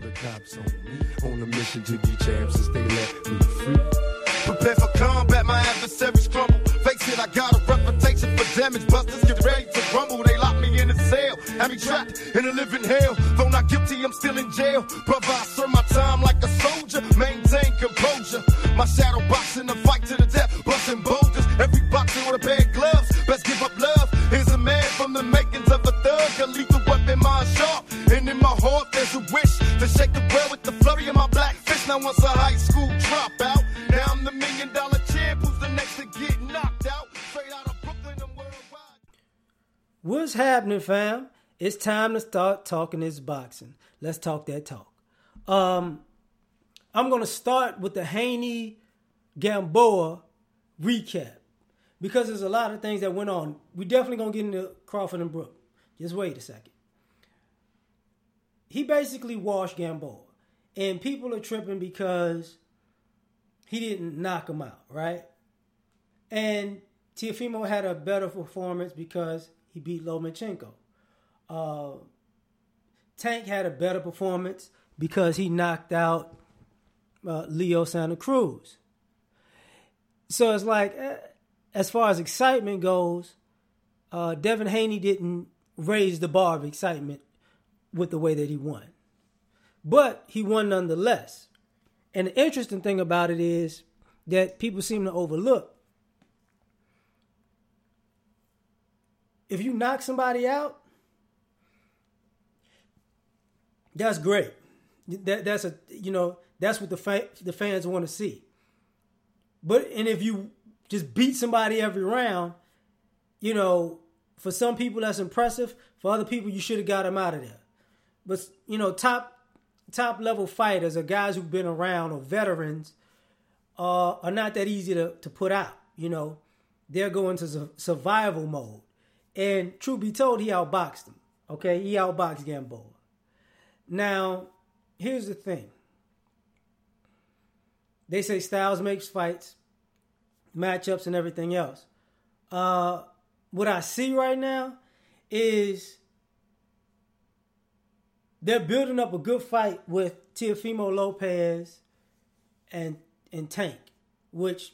the cops on me. On a mission to be champs since they let me free. Prepare for combat, my adversaries crumble. Face it, I got a reputation for damage. Busters get ready to rumble. They lock me in a cell. Have me trapped in a living hell. Though not guilty, I'm still in jail. Brother, I serve my time like a soldier. Maintain composure. My shadow boxing What's happening, fam? It's time to start talking this boxing. Let's talk that talk. Um, I'm gonna start with the Haney Gamboa recap because there's a lot of things that went on. We definitely gonna get into Crawford and Brook. Just wait a second. He basically washed Gamboa, and people are tripping because he didn't knock him out, right? And Teofimo had a better performance because he beat Lomachenko. Uh, Tank had a better performance because he knocked out uh, Leo Santa Cruz. So it's like, eh, as far as excitement goes, uh, Devin Haney didn't raise the bar of excitement with the way that he won. But he won nonetheless. And the interesting thing about it is that people seem to overlook. If you knock somebody out, that's great. That that's a you know that's what the the fans want to see. But and if you just beat somebody every round, you know, for some people that's impressive. For other people, you should have got them out of there. But you know, top top level fighters or guys who've been around or veterans uh, are not that easy to, to put out. You know, they're going to su- survival mode. And truth be told, he outboxed him. Okay, he outboxed Gamboa. Now, here's the thing. They say styles makes fights, matchups, and everything else. Uh, what I see right now is they're building up a good fight with Teofimo Lopez and and Tank, which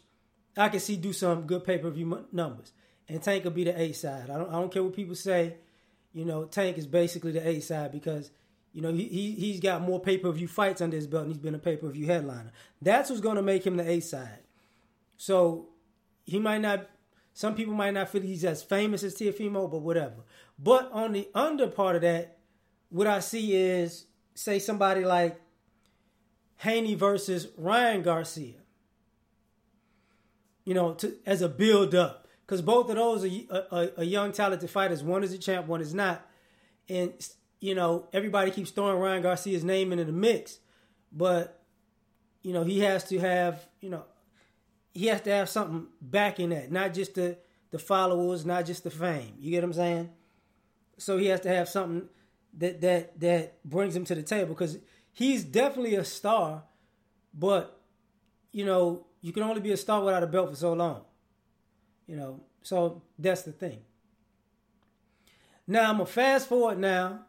I can see do some good pay per view numbers. And Tank will be the A side. I don't I don't care what people say. You know, Tank is basically the A side because you know he, he he's got more pay per view fights under his belt and he's been a pay per view headliner. That's what's going to make him the A side. So he might not. Some people might not feel he's as famous as Teofimo, but whatever. But on the under part of that, what I see is say somebody like Haney versus Ryan Garcia. You know, to, as a build up, because both of those are, are, young talented fighters. One is a champ, one is not, and you know everybody keeps throwing Ryan Garcia's name into the mix, but you know he has to have you know he has to have something backing that, not just the the followers, not just the fame. You get what I'm saying? So he has to have something that that that brings him to the table because he's definitely a star, but you know you can only be a star without a belt for so long. You know, so that's the thing. Now I'm gonna fast forward now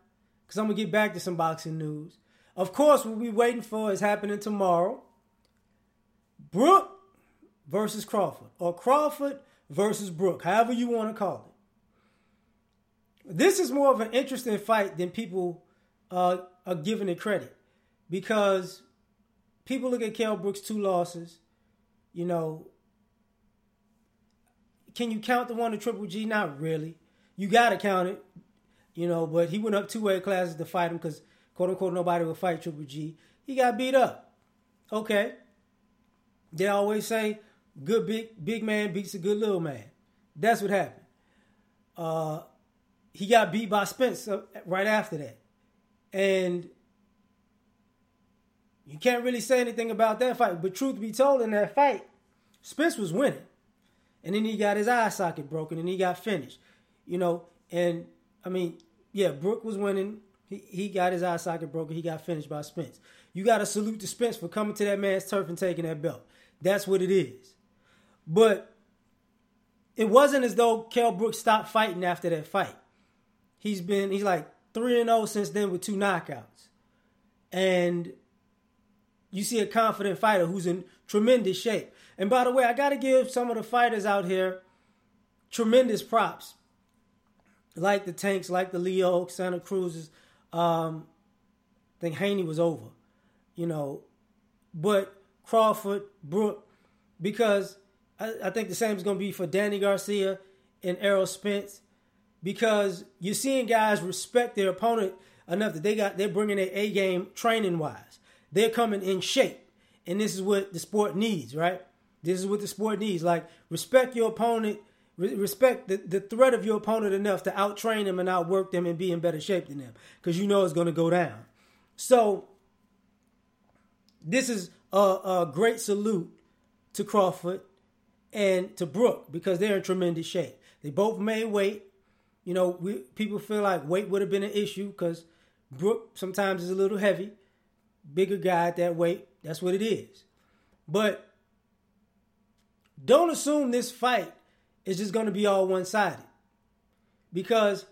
because I'm gonna get back to some boxing news. Of course, what we're waiting for is happening tomorrow. Brook versus Crawford, or Crawford versus Brook, however you want to call it. This is more of an interesting fight than people uh, are giving it credit because people look at Kell Brook's two losses. You know, can you count the one to Triple G? Not really. You got to count it. You know, but he went up two weight classes to fight him because, quote unquote, nobody would fight Triple G. He got beat up. Okay. They always say, good big big man beats a good little man. That's what happened. Uh, he got beat by Spence right after that. And you can't really say anything about that fight. But truth be told, in that fight, Spence was winning. And then he got his eye socket broken and he got finished. You know, and I mean, yeah, Brook was winning. He, he got his eye socket broken. He got finished by Spence. You got to salute to Spence for coming to that man's turf and taking that belt. That's what it is. But it wasn't as though Kell Brooks stopped fighting after that fight. He's been he's like 3 and 0 since then with two knockouts. and you see a confident fighter who's in tremendous shape. And by the way, I got to give some of the fighters out here tremendous props, like the Tanks, like the Leo, Santa Cruz's. Um, I think Haney was over, you know, but Crawford, Brook, because I, I think the same is going to be for Danny Garcia and Errol Spence, because you're seeing guys respect their opponent enough that they got they're bringing their A game training wise. They're coming in shape, and this is what the sport needs, right? This is what the sport needs. Like respect your opponent, re- respect the, the threat of your opponent enough to outtrain them and outwork them and be in better shape than them, because you know it's going to go down. So this is a, a great salute to Crawford and to Brook because they're in tremendous shape. They both made weight. You know, we, people feel like weight would have been an issue because Brook sometimes is a little heavy, bigger guy at that weight. That's what it is. But don't assume this fight is just going to be all one sided because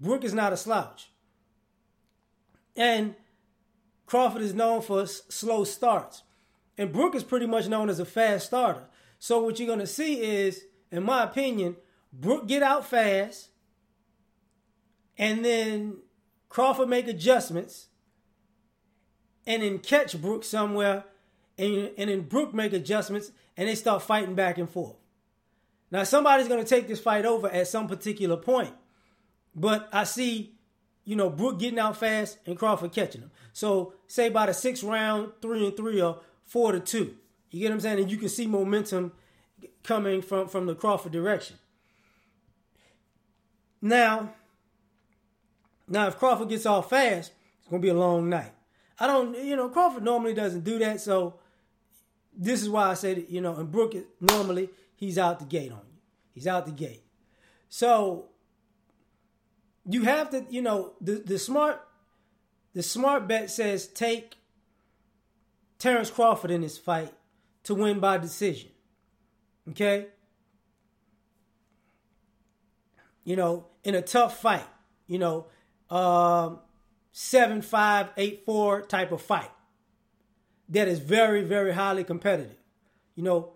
Brook is not a slouch. And Crawford is known for slow starts. And Brook is pretty much known as a fast starter. So what you're going to see is, in my opinion, Brook get out fast, and then Crawford make adjustments, and then catch Brook somewhere, and, and then Brook make adjustments, and they start fighting back and forth. Now somebody's going to take this fight over at some particular point, but I see, you know, Brook getting out fast and Crawford catching him. So say by the sixth round, three and three or four to two. You get what I'm saying? And you can see momentum coming from, from the Crawford direction. Now, now if Crawford gets off fast, it's gonna be a long night. I don't, you know, Crawford normally doesn't do that, so this is why I said, you know, and Brook normally he's out the gate on you. He's out the gate. So you have to, you know, the the smart the smart bet says take Terrence Crawford in this fight to win by decision. Okay? You know, in a tough fight, you know, um, 7 5, 8 4 type of fight that is very, very highly competitive. You know,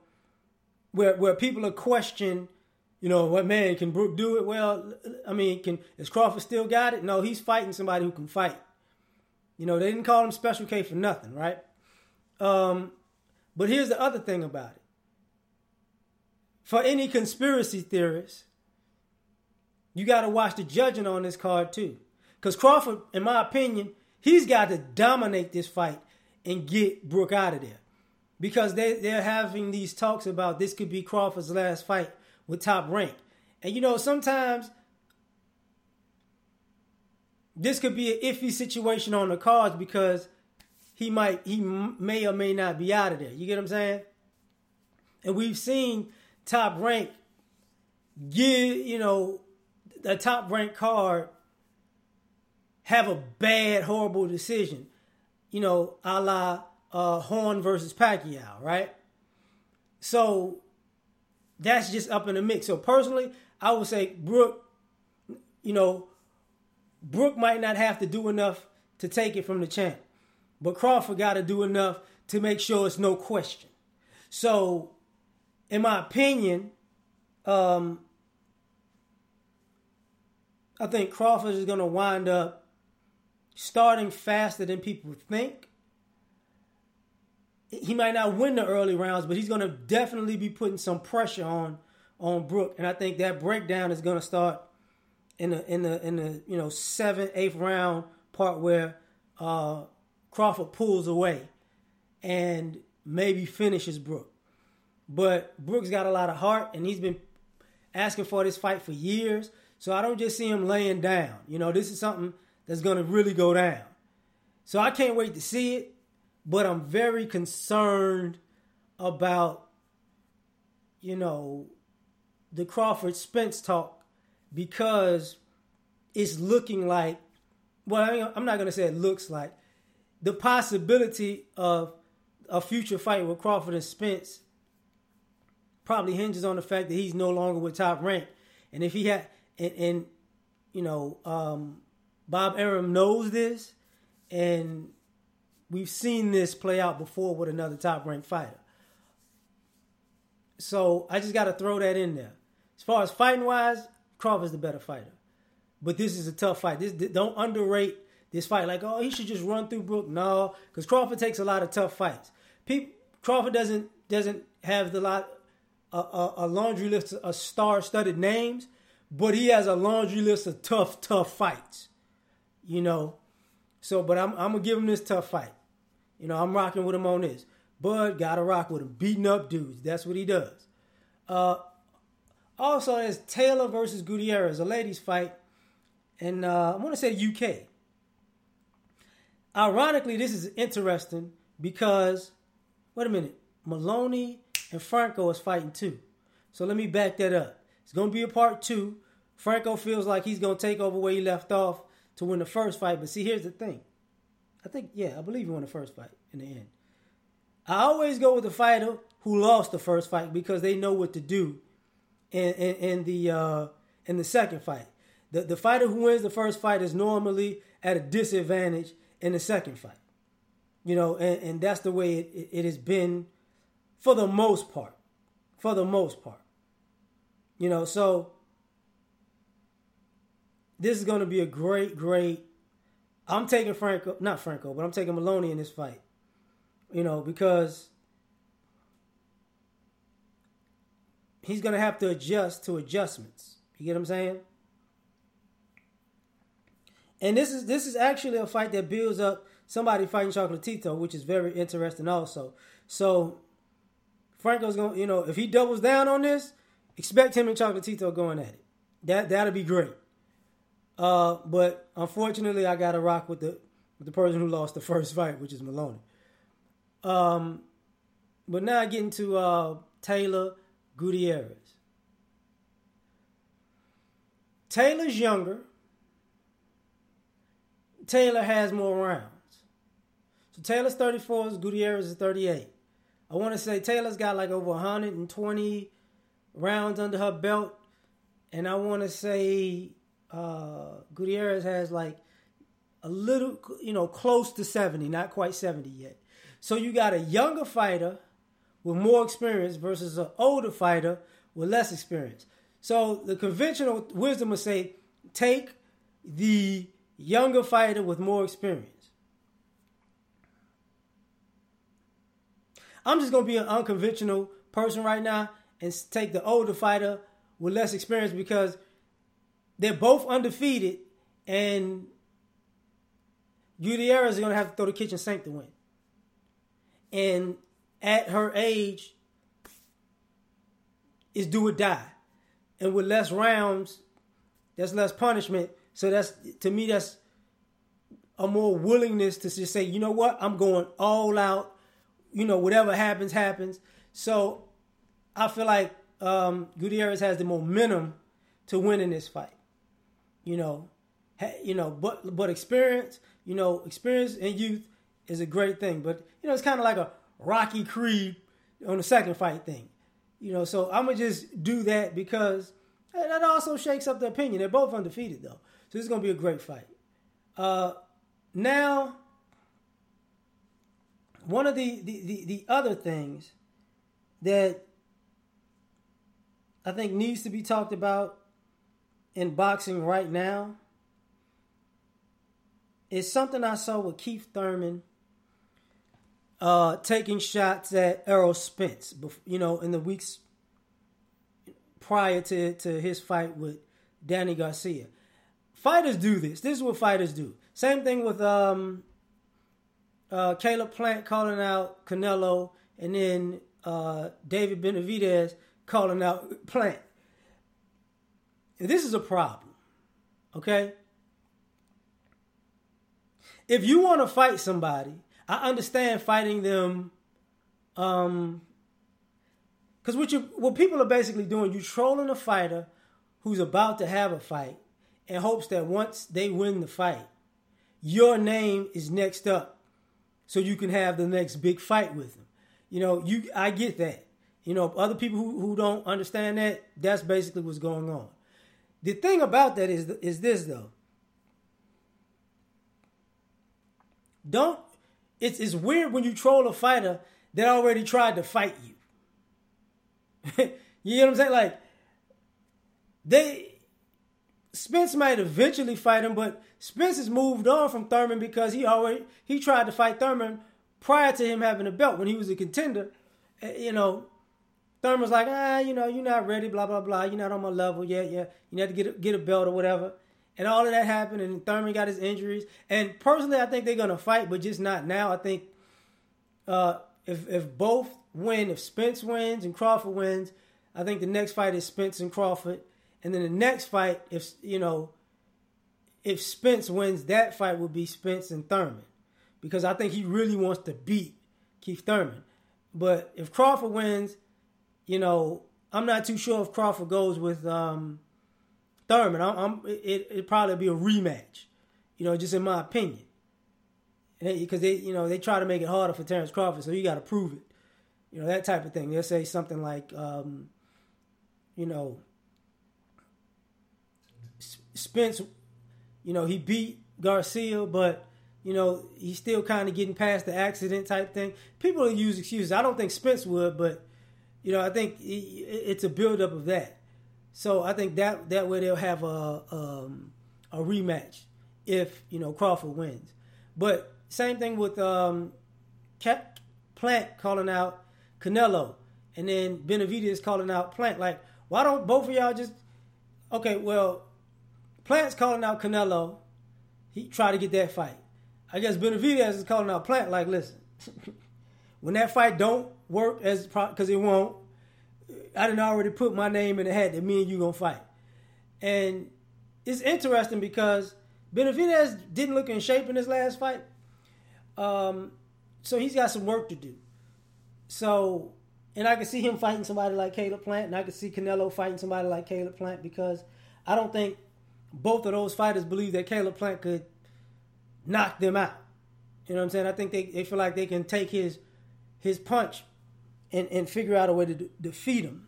where where people are questioning, you know, what man can Brook do it? Well, I mean, can is Crawford still got it? No, he's fighting somebody who can fight. You know, they didn't call him Special K for nothing, right? Um, but here's the other thing about it. For any conspiracy theorists, you got to watch the judging on this card too. Because Crawford, in my opinion, he's got to dominate this fight and get Brook out of there. Because they, they're having these talks about this could be Crawford's last fight with top rank. And you know, sometimes this could be an iffy situation on the cards because he might he may or may not be out of there. You get what I'm saying? And we've seen top rank give you know a top rank card have a bad horrible decision. You know, a la uh, Horn versus Pacquiao, right? So that's just up in the mix. So personally, I would say Brook, you know, Brook might not have to do enough to take it from the champ, but Crawford got to do enough to make sure it's no question. So, in my opinion, um, I think Crawford is going to wind up starting faster than people think. He might not win the early rounds, but he's going to definitely be putting some pressure on on Brook, and I think that breakdown is going to start in the in the in the you know seventh eighth round part where uh, Crawford pulls away and maybe finishes Brook. But Brook's got a lot of heart and he's been asking for this fight for years. So I don't just see him laying down. You know, this is something that's going to really go down. So I can't wait to see it, but I'm very concerned about, you know, the Crawford Spence talk because it's looking like, well, I'm not going to say it looks like, the possibility of a future fight with Crawford and Spence probably hinges on the fact that he's no longer with top rank. And if he had, and, and you know, um, Bob Arum knows this, and we've seen this play out before with another top ranked fighter. So I just got to throw that in there. As far as fighting wise, Crawford's the better fighter. But this is a tough fight. This don't underrate this fight. Like, oh, he should just run through Brook. No, because Crawford takes a lot of tough fights. People, Crawford doesn't doesn't have the lot a, a, a laundry list of star-studded names, but he has a laundry list of tough, tough fights. You know, so but I'm I'm gonna give him this tough fight. You know, I'm rocking with him on this. Bud gotta rock with him, beating up dudes. That's what he does. Uh, also, there's Taylor versus Gutierrez, a ladies' fight, and uh, I want to say UK. Ironically, this is interesting because wait a minute, Moloney and Franco is fighting too. So let me back that up. It's gonna be a part two. Franco feels like he's gonna take over where he left off to win the first fight, but see, here's the thing. I think, yeah, I believe he won the first fight in the end. I always go with the fighter who lost the first fight because they know what to do in, in, in the uh, in the second fight. The the fighter who wins the first fight is normally at a disadvantage in the second fight. You know, and, and that's the way it, it, it has been for the most part. For the most part. You know, so this is going to be a great, great. I'm taking Franco, not Franco, but I'm taking Moloney in this fight. You know, because he's going to have to adjust to adjustments. You get what I'm saying? And this is this is actually a fight that builds up somebody fighting Chocolatito, which is very interesting also. So Franco's going, you know, if he doubles down on this, expect him and Chocolatito going at it. That that'll be great. Uh, but unfortunately, I got to rock with the with the person who lost the first fight, which is Moloney. Um, but now getting to uh, Taylor Gutierrez. Taylor's younger. Taylor has more rounds. So Taylor's 34, Gutierrez is 38. I want to say Taylor's got like over 120 rounds under her belt. And I want to say uh, Gutierrez has like a little, you know, close to 70, not quite 70 yet. So you got a younger fighter with more experience versus an older fighter with less experience. So the conventional wisdom would say take the younger fighter with more experience. I'm just gonna be an unconventional person right now and take the older fighter with less experience because they're both undefeated and Gutierrez is gonna have to throw the kitchen sink to win. And at her age, is do or die. And with less rounds, that's less punishment. So that's to me that's a more willingness to just say, you know what, I'm going all out. You know, whatever happens, happens. So I feel like um, Gutierrez has the momentum to win in this fight. You know, ha, you know, but but experience, you know, experience and youth is a great thing. But you know, it's kind of like a Rocky Creed on the second fight thing. You know, so I'm gonna just do that because that also shakes up the opinion. They're both undefeated though, so this is gonna be a great fight. Uh, now, one of the, the, the, the other things that I think needs to be talked about in boxing right now is something I saw with Keith Thurman uh, taking shots at Errol Spence, you know, in the weeks prior to, to his fight with Danny Garcia. Fighters do this. This is what fighters do. Same thing with um, uh, Caleb Plant calling out Canelo, and then uh, David Benavidez calling out Plant. This is a problem. Okay? If you want to fight somebody I understand fighting them, um, because what you what people are basically doing, you trolling a fighter who's about to have a fight in hopes that once they win the fight, your name is next up, so you can have the next big fight with them. You know, you I get that. You know, other people who, who don't understand that, that's basically what's going on. The thing about that is is this though. Don't it's it's weird when you troll a fighter that already tried to fight you. you know what I'm saying? Like they Spence might eventually fight him, but Spence has moved on from Thurman because he already he tried to fight Thurman prior to him having a belt when he was a contender. Eh, you know, Thurman was like, ah, you know, you're not ready, blah blah blah. You're not on my level yet. Yeah, you need to get a, get a belt or whatever. And all of that happened, and Thurman got his injuries. And personally, I think they're gonna fight, but just not now. I think uh, if if both win, if Spence wins and Crawford wins, I think the next fight is Spence and Crawford. And then the next fight, if you know, if Spence wins, that fight will be Spence and Thurman, because I think he really wants to beat Keith Thurman. But if Crawford wins, you know, I'm not too sure if Crawford goes with um, Thurman. I'm, I'm it it probably be a rematch, you know, just in my opinion. Because they, you know, they try to make it harder for Terrence Crawford, so you got to prove it, you know, that type of thing. They'll say something like, um, you know, Spence, you know, he beat Garcia, but you know, he's still kind of getting past the accident type thing. People use excuses. I don't think Spence would, but you know, I think it's a buildup of that. So I think that that way they'll have a um, a rematch if you know Crawford wins. But same thing with um, Plant calling out Canelo, and then Benavidez calling out Plant. Like, why don't both of y'all just? Okay, well, Plant's calling out Canelo. He tried to get that fight. I guess Benavidez is calling out Plant like, listen, when that fight don't work as because it won't, I didn't already put my name in the hat that me and you gonna fight. And it's interesting because Benavidez didn't look in shape in his last fight. Um, so he's got some work to do. So, and I can see him fighting somebody like Caleb Plant, and I can see Canelo fighting somebody like Caleb Plant because I don't think both of those fighters believe that Caleb Plant could knock them out. You know what I'm saying? I think they, they feel like they can take his his punch and, and figure out a way to defeat him.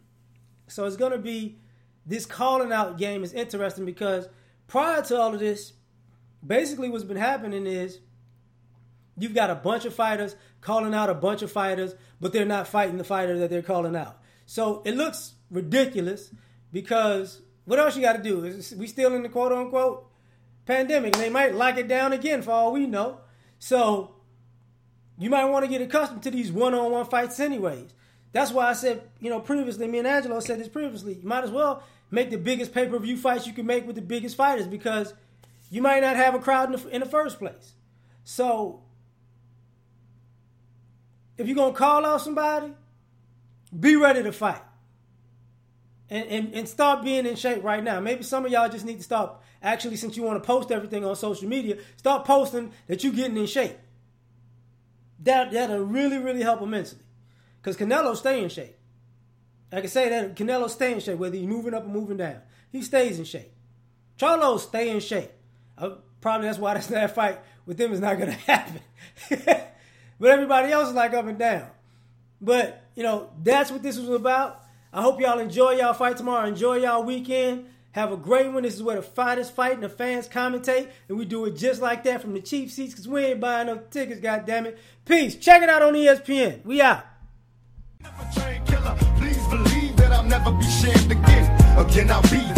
So it's going to be this calling out game is interesting because prior to all of this, basically what's been happening is you've got a bunch of fighters calling out a bunch of fighters, but they're not fighting the fighter that they're calling out. So it looks ridiculous because what else you got to do? Is we still in the quote unquote pandemic? And they might lock it down again for all we know. So you might want to get accustomed to these one-on-one fights, anyways. That's why I said, you know, previously, me and Angelo said this previously. You might as well make the biggest pay-per-view fights you can make with the biggest fighters because you might not have a crowd in the, in the first place. So if you're gonna call out somebody, be ready to fight and, and, and start being in shape right now. Maybe some of y'all just need to stop. Actually, since you want to post everything on social media, start posting that you're getting in shape. That that'll really really help immensely, because Canelo stay in shape. I can say that Canelo stay in shape whether he's moving up or moving down. He stays in shape. Charlo stay in shape. Uh, probably that's why this that fight with them is not going to happen. but everybody else is like up and down. But you know that's what this was about. I hope y'all enjoy y'all fight tomorrow. Enjoy y'all weekend. Have a great one. This is where the fighters fight and the fans commentate. And we do it just like that from the cheap seats because we ain't buying no tickets, God damn it. Peace. Check it out on ESPN. We out. Please believe that I'll never be shamed again. Again, I'll be